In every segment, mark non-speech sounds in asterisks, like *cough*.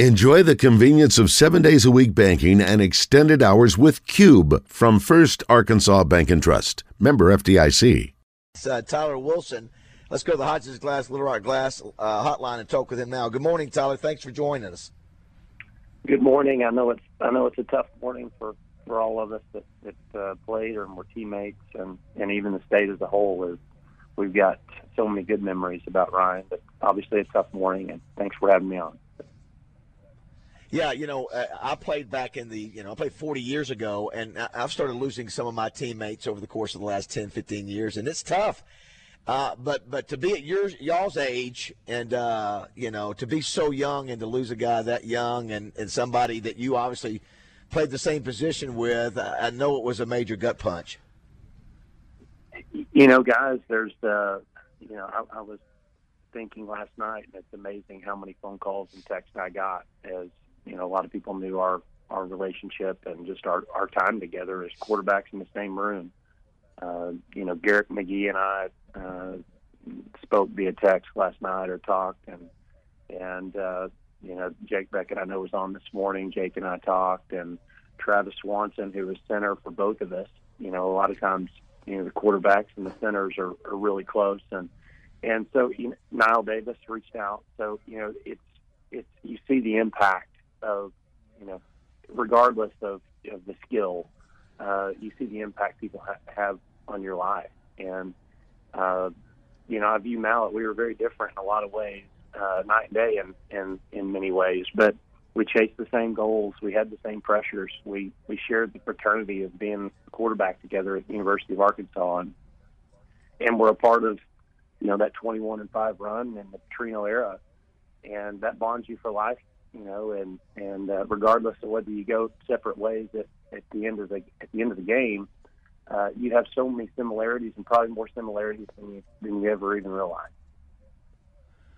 Enjoy the convenience of seven days a week banking and extended hours with Cube from First Arkansas Bank and Trust. Member FDIC. It's, uh, Tyler Wilson. Let's go to the Hodges Glass, Little Rock Glass uh, hotline and talk with him now. Good morning, Tyler. Thanks for joining us. Good morning. I know it's I know it's a tough morning for, for all of us that, that uh, played or were teammates and, and even the state as a whole. Is we've got so many good memories about Ryan, but obviously a tough morning. And thanks for having me on. Yeah, you know, uh, I played back in the, you know, I played 40 years ago, and I've started losing some of my teammates over the course of the last 10, 15 years, and it's tough. Uh, but but to be at your y'all's age and uh, you know to be so young and to lose a guy that young and, and somebody that you obviously played the same position with, I know it was a major gut punch. You know, guys, there's uh, you know I, I was thinking last night, and it's amazing how many phone calls and texts I got as you know, a lot of people knew our our relationship and just our our time together as quarterbacks in the same room. Uh, you know, Garrick McGee and I uh, spoke via text last night or talked, and and uh, you know, Jake Bequette I know was on this morning. Jake and I talked, and Travis Swanson, who was center for both of us. You know, a lot of times, you know, the quarterbacks and the centers are, are really close, and and so you know, Knile Davis reached out. So you know, it's it's you see the impact of, you know, regardless of, of the skill, uh, you see the impact people ha- have on your life. And, uh, you know, I view Mallett, we were very different in a lot of ways, uh, night and day in, in, in many ways, but we chased the same goals. We had the same pressures. We, we shared the fraternity of being quarterback together at the University of Arkansas. And, and we're a part of, you know, that 21 and 5 run in the Trino era. And that bonds you for life you know, and and uh, regardless of whether you go separate ways at, at the end of the at the end of the game, uh, you have so many similarities and probably more similarities than you than you ever even realize.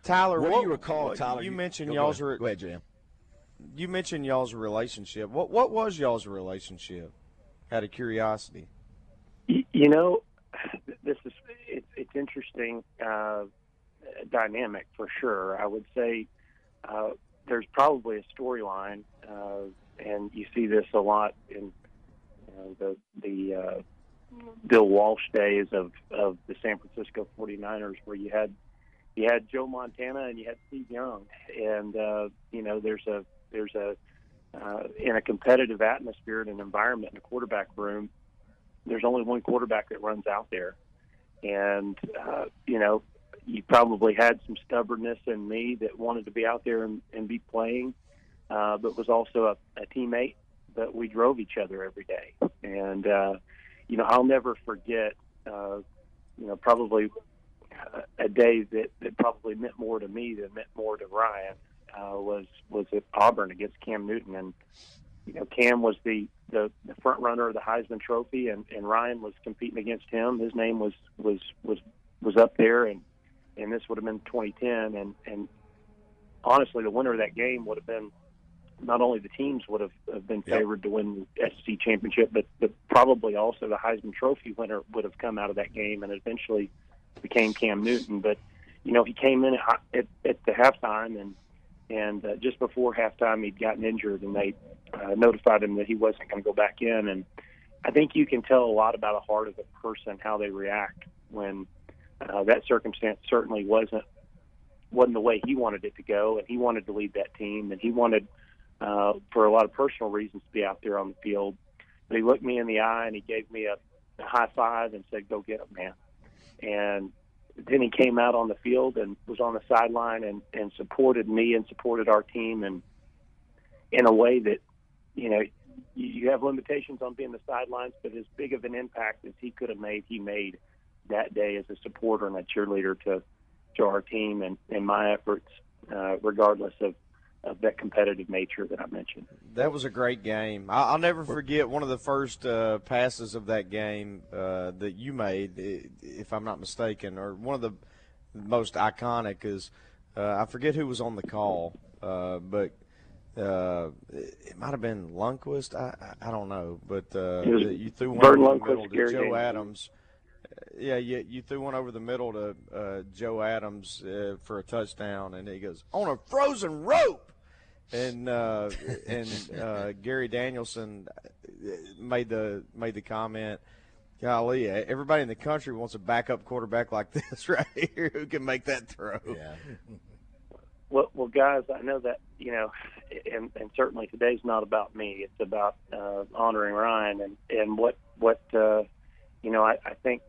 Tyler, what, what do you recall, Tyler? You, mentioned go y'all's. Go ahead, go ahead Jam. You mentioned y'all's relationship. What what was y'all's relationship? Out of curiosity. You, you know, this is it, it's interesting uh, dynamic for sure. I would say uh, there's probably a storyline, uh, and you see this a lot in you know, the the uh, Bill Walsh days of of the San Francisco 49ers, where you had you had Joe Montana and you had Steve Young, and uh, you know there's a there's a uh, in a competitive atmosphere and an environment in a quarterback room, there's only one quarterback that runs out there, and uh, you know you probably had some stubbornness in me that wanted to be out there and, and be playing, uh, but was also a, a teammate. But we drove each other every day, and uh, you know I'll never forget. Uh, you know, probably a day that, that probably meant more to me than meant more to Ryan uh, was was at Auburn against Cam Newton, and you know Cam was the the, the front runner of the Heisman Trophy, and, and Ryan was competing against him. His name was was was was up there, and and this would have been 2010. And and honestly, the winner of that game would have been not only the teams would have, have been favored yep. to win the SEC championship, but but probably also the Heisman Trophy winner would have come out of that game and eventually became Cam Newton. But you know, he came in at, at, the halftime and and uh, just before halftime he'd gotten injured and they uh, notified him that he wasn't going to go back in and I think you can tell a lot about the heart of a person how they react when uh, that circumstance certainly wasn't wasn't the way he wanted it to go, and he wanted to lead that team, and he wanted, uh, for a lot of personal reasons, to be out there on the field. But he looked me in the eye and he gave me a, a high five and said, "Go get him, man." And then he came out on the field and was on the sideline and, and supported me and supported our team and in a way that you know you have limitations on being the sidelines, but as big of an impact as he could have made, he made that day as a supporter and a cheerleader to to our team and, and my efforts, uh, regardless of, of that competitive nature that I mentioned. That was a great game. I'll never forget one of the first uh, passes of that game uh, that you made, if I'm not mistaken, or one of the most iconic is uh, I forget who was on the call, uh, but. Uh, it might have been Lundquist. I, I, I don't know, but you threw one Vern Lundquist, the middle to Joe. Adams yeah, you, you threw one over the middle to uh, Joe Adams uh, for a touchdown, and he goes on a frozen rope, and uh, and uh, Gary Danielson made the made the comment. Golly, everybody in the country wants a backup quarterback like *laughs* this right here who can make that throw. Yeah. Well, well, guys, I know that you know, and, and certainly today's not about me. It's about uh, honoring Ryan and and what what uh, you know. I, I think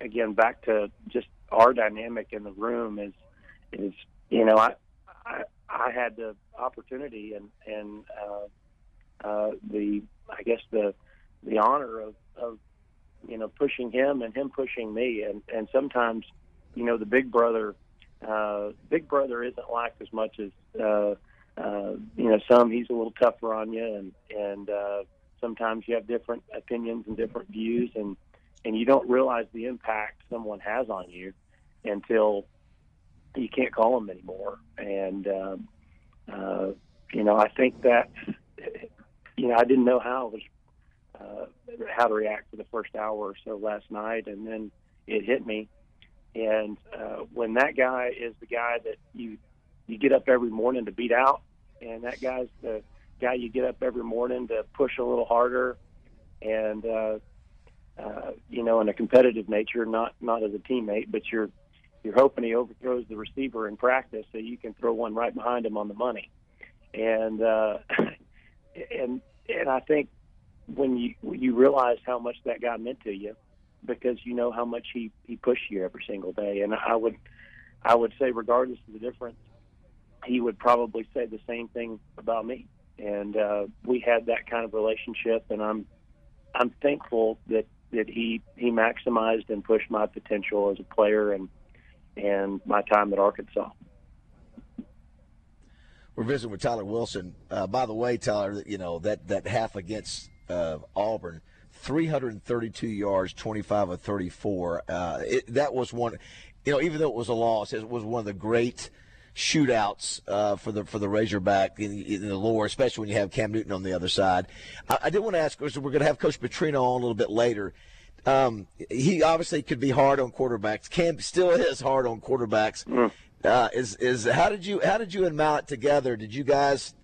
again back to just our dynamic in the room is is you know I I, I had the opportunity and and uh, uh, the I guess the the honor of, of you know pushing him and him pushing me. And and sometimes you know the big brother uh, big brother isn't liked as much as uh, uh, you know some he's a little tougher on you and and uh, sometimes you have different opinions and different views and and you don't realize the impact someone has on you until you can't call them anymore and um, uh, you know I think that you know I didn't know how I was uh, how to react for the first hour or so last night, and then it hit me. And uh, when that guy is the guy that you you get up every morning to beat out, and that guy's the guy you get up every morning to push a little harder, and uh, uh, you know, in a competitive nature, not not as a teammate, but you're you're hoping he overthrows the receiver in practice so you can throw one right behind him on the money. And uh, *laughs* and and I think when you you realize how much that guy meant to you, because you know how much he he pushed you every single day. And I would I would say, regardless of the difference, he would probably say the same thing about me. And uh, we had that kind of relationship, and I'm I'm thankful that that he he maximized and pushed my potential as a player and and my time at Arkansas. We're visiting with Tyler Wilson. Uh, by the way, Tyler, you know that that half against uh, Auburn, 332 yards, 25 of 34. Uh, it, that was one, you know, even though it was a loss, it was one of the great shootouts uh, for the for the Razorback in, in, the lore, especially when you have Cam Newton on the other side. I, I did want to ask, we're going to have Coach Petrino on a little bit later. Um, he obviously could be hard on quarterbacks. Cam still is hard on quarterbacks. Mm. Uh, is is how did you how did you and Mallett together? Did you guys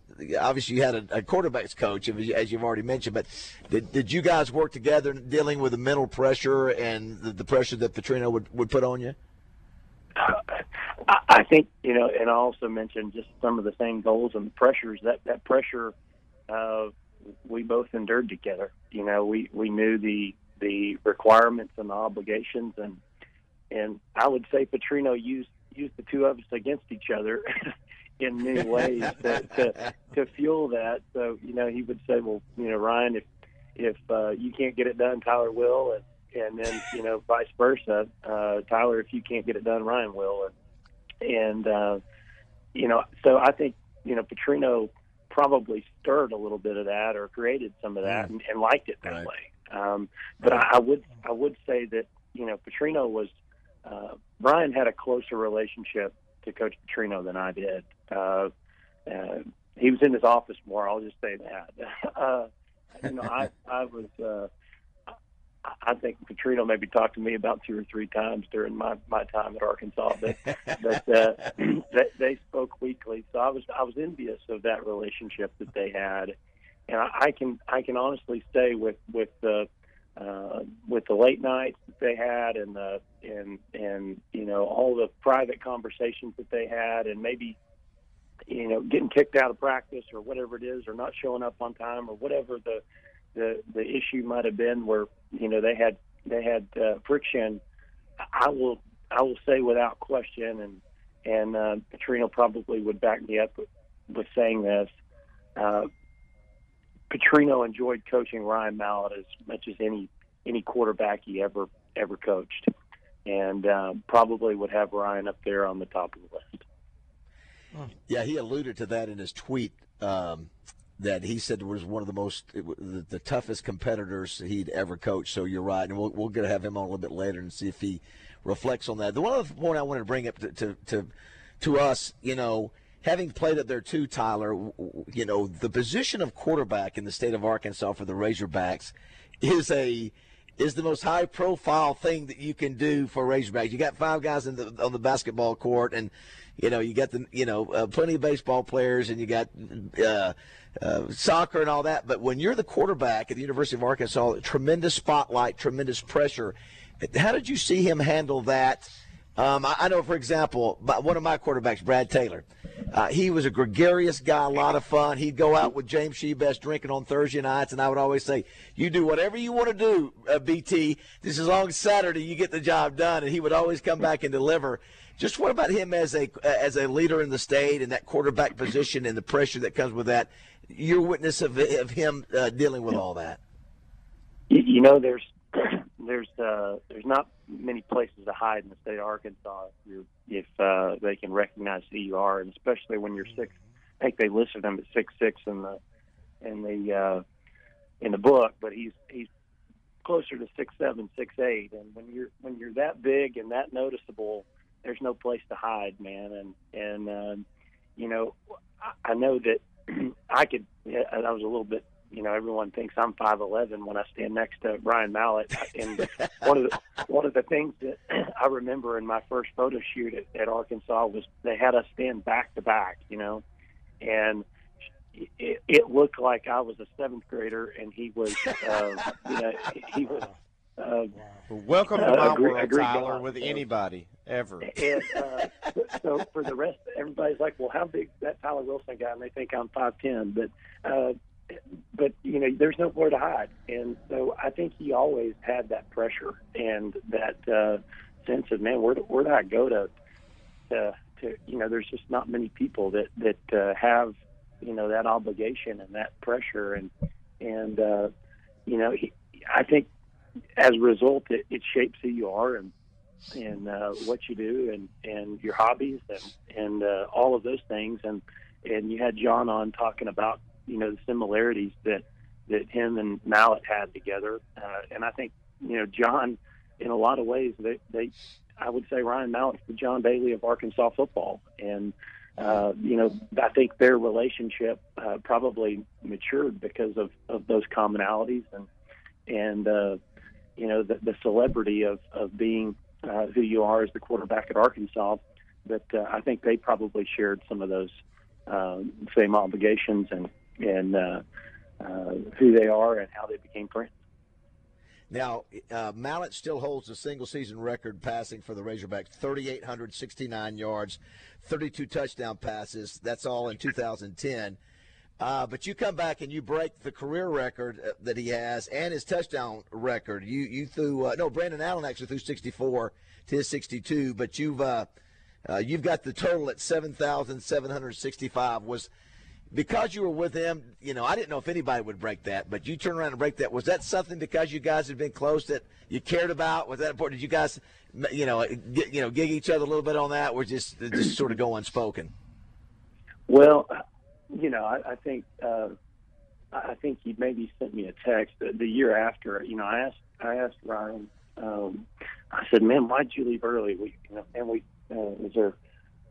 obviously you had a, a quarterbacks coach, as you've already mentioned, but did, did you guys work together dealing with the mental pressure and the, the pressure that Petrino would, would put on you? I think you know, and I also mentioned just some of the same goals and the pressures. That that pressure, uh, we both endured together. You know, we we knew the the requirements and the obligations, and and I would say Petrino used used the two of us against each other *laughs* in many ways to, to to fuel that. So you know, he would say, "Well, you know, Ryan, if if uh, you can't get it done, Tyler will," and and then you know, vice versa. Uh, Tyler, if you can't get it done, Ryan will, and and uh, you know, so I think you know, Petrino probably stirred a little bit of that or created some of that mm. and, and liked it that right. way. Um, but I, I would I would say that you know, Petrino was uh, Ryan had a closer relationship to Coach Petrino than I did. Uh, uh, he was in his office more. I'll just say that. *laughs* uh, you know, I *laughs* I was. I think Petrino maybe talked to me about two or three times during my my time at Arkansas, but *laughs* but uh, *clears throat* they, they spoke weekly. So I was I was envious of that relationship that they had, and I, I can I can honestly say with with the uh, with the late nights that they had and the and and you know all the private conversations that they had and maybe you know getting kicked out of practice or whatever it is or not showing up on time or whatever the the the issue might have been where you know they had they had uh, friction I will I will say without question and and uh, Petrino probably would back me up with, with saying this uh, Petrino enjoyed coaching Ryan Mallett as much as any any quarterback he ever ever coached, and uh, probably would have Ryan up there on the top of the list. Yeah, he alluded to that in his tweet. Um, that he said was one of the most the, toughest competitors he'd ever coached. So you're right, and we'll we're going to have him on a little bit later and see if he reflects on that. The one other point I wanted to bring up to to to, to us, you know, having played up there too, Tyler, you know, the position of quarterback in the state of Arkansas for the Razorbacks is a is the most high profile thing that you can do for Razorbacks. You got five guys in the, on the basketball court, and you know you got the you know uh, plenty of baseball players, and you got uh, uh, soccer and all that. But when you're the quarterback at the University of Arkansas, tremendous spotlight, tremendous pressure. How did you see him handle that? Um, I, I, know, for example, one of my quarterbacks, Brad Taylor. Uh, he was a gregarious guy, a lot of fun. He'd go out with James Shibest drinking on Thursday nights, and I would always say, "You do whatever you want to do, uh, BT. This is long Saturday you get the job done." And he would always come back and deliver. Just what about him as a as a leader in the state and that quarterback position and the pressure that comes with that? Your witness of, of him uh, dealing with all that. You know, there's *clears throat* there's uh, there's not many places to hide in the state of Arkansas if, if uh, they can recognize who you are, and especially when you're six. I think they listed him at six six in the in the uh, in the book, but he's he's closer to six seven, six eight, and when you're when you're that big and that noticeable, there's no place to hide, man. And and uh, you know, I know that *clears throat* I could. I was a little bit you know, everyone thinks I'm 5'11 when I stand next to Ryan Mallett. And one of the one of the things that *clears throat* I remember in my first photo shoot at, at Arkansas was they had us stand back to back, you know, and it, it looked like I was a seventh grader and he was, uh, you know, he was. Uh, Welcome to my world, Tyler, with anybody ever. And uh, so for the rest, everybody's like, "Well, how big that Tyler Wilson guy?" And they think I'm five ten, but uh, but you know, there's nowhere to hide, and so I think he always had that pressure and that uh, sense of man, where do, where do I go to, to, to you know, there's just not many people that that uh, have you know that obligation and that pressure, and and uh, you know, he, I think as a result, it, it shapes who you are and and uh, what you do and and your hobbies and and uh, all of those things. And and you had John on talking about you know the similarities that that him and Mallett had together, uh, and I think you know John, in a lot of ways, they they I would say Ryan Mallett's the John Daly of Arkansas football, and uh, you know I think their relationship uh, probably matured because of of those commonalities and and uh, you know the, the celebrity of of being uh, who you are as the quarterback at Arkansas. But uh, I think they probably shared some of those um, same obligations and and uh, uh, who they are and how they became friends. Now, uh, Mallett still holds the single season record passing for the Razorbacks 3,869 yards, 32 touchdown passes. That's all in 2010. Uh, but you come back and you break the career record uh, that he has and his touchdown record. You you threw uh, no Brandon Allen actually threw 64 to his 62, but you've uh, uh, you've got the total at 7,765. Was because you were with him, you know, I didn't know if anybody would break that, but you turn around and break that. Was that something because you guys had been close that you cared about? Was that important? Did you guys, you know, get, you know, gig each other a little bit on that, or just just sort of go unspoken? Well, you know, I, I think uh, I think he maybe sent me a text the, the year after. You know, I asked I asked Ryan. Um, I said, "Man, why'd you leave early?" We, you know, and we uh, was there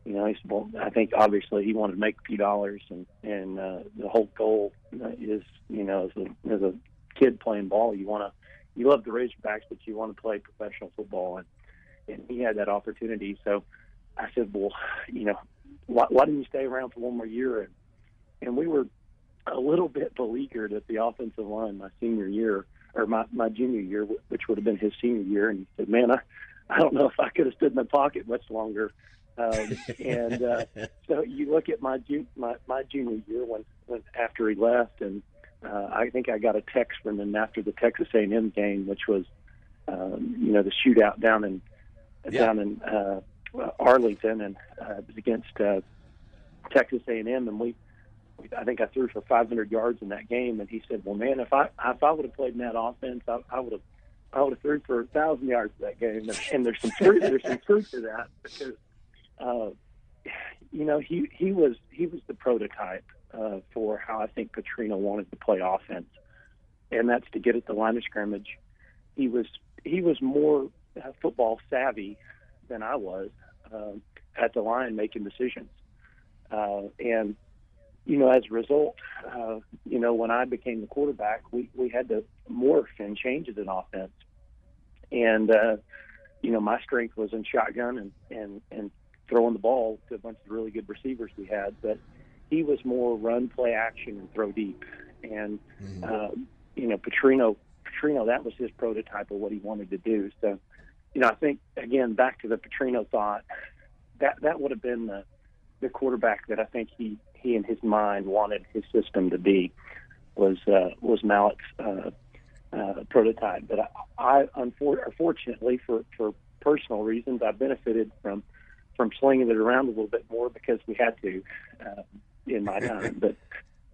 you know, he's, well, I think obviously he wanted to make a few dollars, and and uh, the whole goal is, you know, as a as a kid playing ball, you want to, you love the Razorbacks, but you want to play professional football, and and he had that opportunity. So I said, well, you know, why, why didn't you stay around for one more year? And and we were a little bit beleaguered at the offensive line my senior year or my my junior year, which would have been his senior year, and he said, man, I I don't know if I could have stood in the pocket much longer um, and uh, so you look at my, ju- my my junior year when, when after he left, and uh, I think I got a text from him after the Texas A&M game, which was um, you know the shootout down in yeah. down in uh, Arlington, and uh, it was against uh, Texas A&M, and we. I think I threw for 500 yards in that game, and he said, "Well, man, if I if I would have played in that offense, I, I would have I would have threw for a thousand yards that game." And, and there's some truth there's some truth to that because uh, you know, he he was he was the prototype uh, for how I think Petrino wanted to play offense, and that's to get at the line of scrimmage. He was he was more uh, football savvy than I was uh, at the line making decisions, uh, and you know, as a result, uh, you know, when I became the quarterback, we we had to morph and change as an offense, and uh, you know my strength was in shotgun and and and throwing the ball to a bunch of really good receivers we had, but he was more run, play, action, and throw deep. And mm-hmm. uh, you know, Petrino, Petrino, that was his prototype of what he wanted to do. So, you know, I think again back to the Petrino thought, that that would have been the the quarterback that I think he he in his mind wanted his system to be was uh, was Mallett's uh, uh, prototype. But I, I unfortunately for for personal reasons, I benefited from from slinging it around a little bit more because we had to uh, in my time. *laughs* but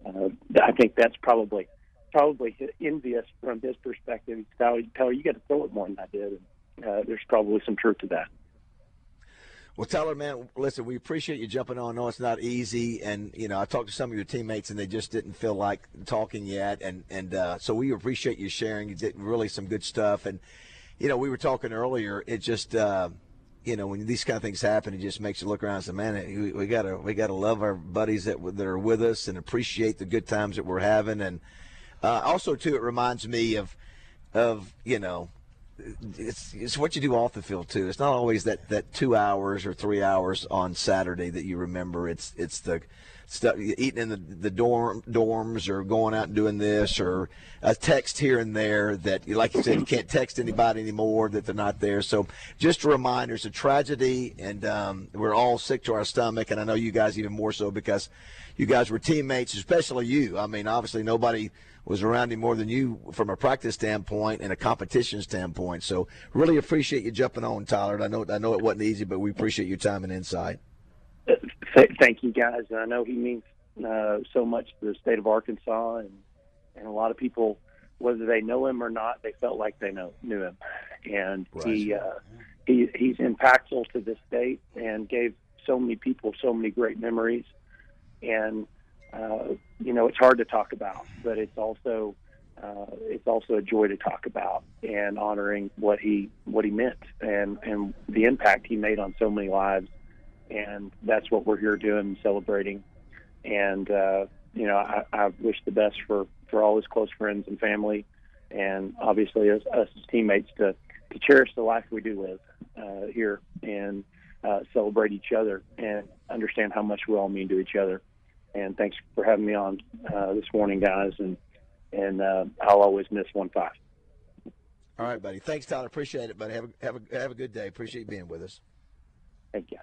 uh, I think that's probably probably envious from his perspective. He's telling you got to throw it more than I did. And, uh, there's probably some truth to that. Well, Tyler, man, listen, we appreciate you jumping on. I know it's not easy, and you know, I talked to some of your teammates, and they just didn't feel like talking yet, and and uh, so we appreciate you sharing. You did really some good stuff, and you know, we were talking earlier. It just. Uh, you know, when these kind of things happen, it just makes you look around and say, "Man, we, we gotta we gotta love our buddies that that are with us and appreciate the good times that we're having." And uh, also, too, it reminds me of of you know it's it's what you do off the field too. It's not always that that two hours or three hours on Saturday that you remember. It's it's the stuff eating in the, the dorm dorms or going out and doing this or a text here and there that like you said you can't text anybody anymore that they're not there so just a reminder it's a tragedy and um, we're all sick to our stomach and i know you guys even more so because you guys were teammates especially you i mean obviously nobody was around him more than you from a practice standpoint and a competition standpoint. So really appreciate you jumping on, Tyler. I know I know it wasn't easy, but we appreciate your time and insight. Thank you, guys. And I know he means uh, so much to the state of Arkansas, and and a lot of people, whether they know him or not, they felt like they know knew him, and right. he uh, he he's impactful to this state and gave so many people so many great memories, and uh, you know, it's hard to talk about, but it's also uh, it's also a joy to talk about and honoring what he what he meant and and the impact he made on so many lives, and that's what we're here doing, celebrating. And uh, you know, I, I wish the best for for all his close friends and family, and obviously us, us as teammates to to cherish the life we do live uh, here and uh, celebrate each other and understand how much we all mean to each other and thanks for having me on uh, this morning, guys. And and uh, I'll always miss one five. All right, buddy. Thanks, Tyler. Appreciate it, buddy. Have a have a have a good day. Appreciate you being with us. Thank you.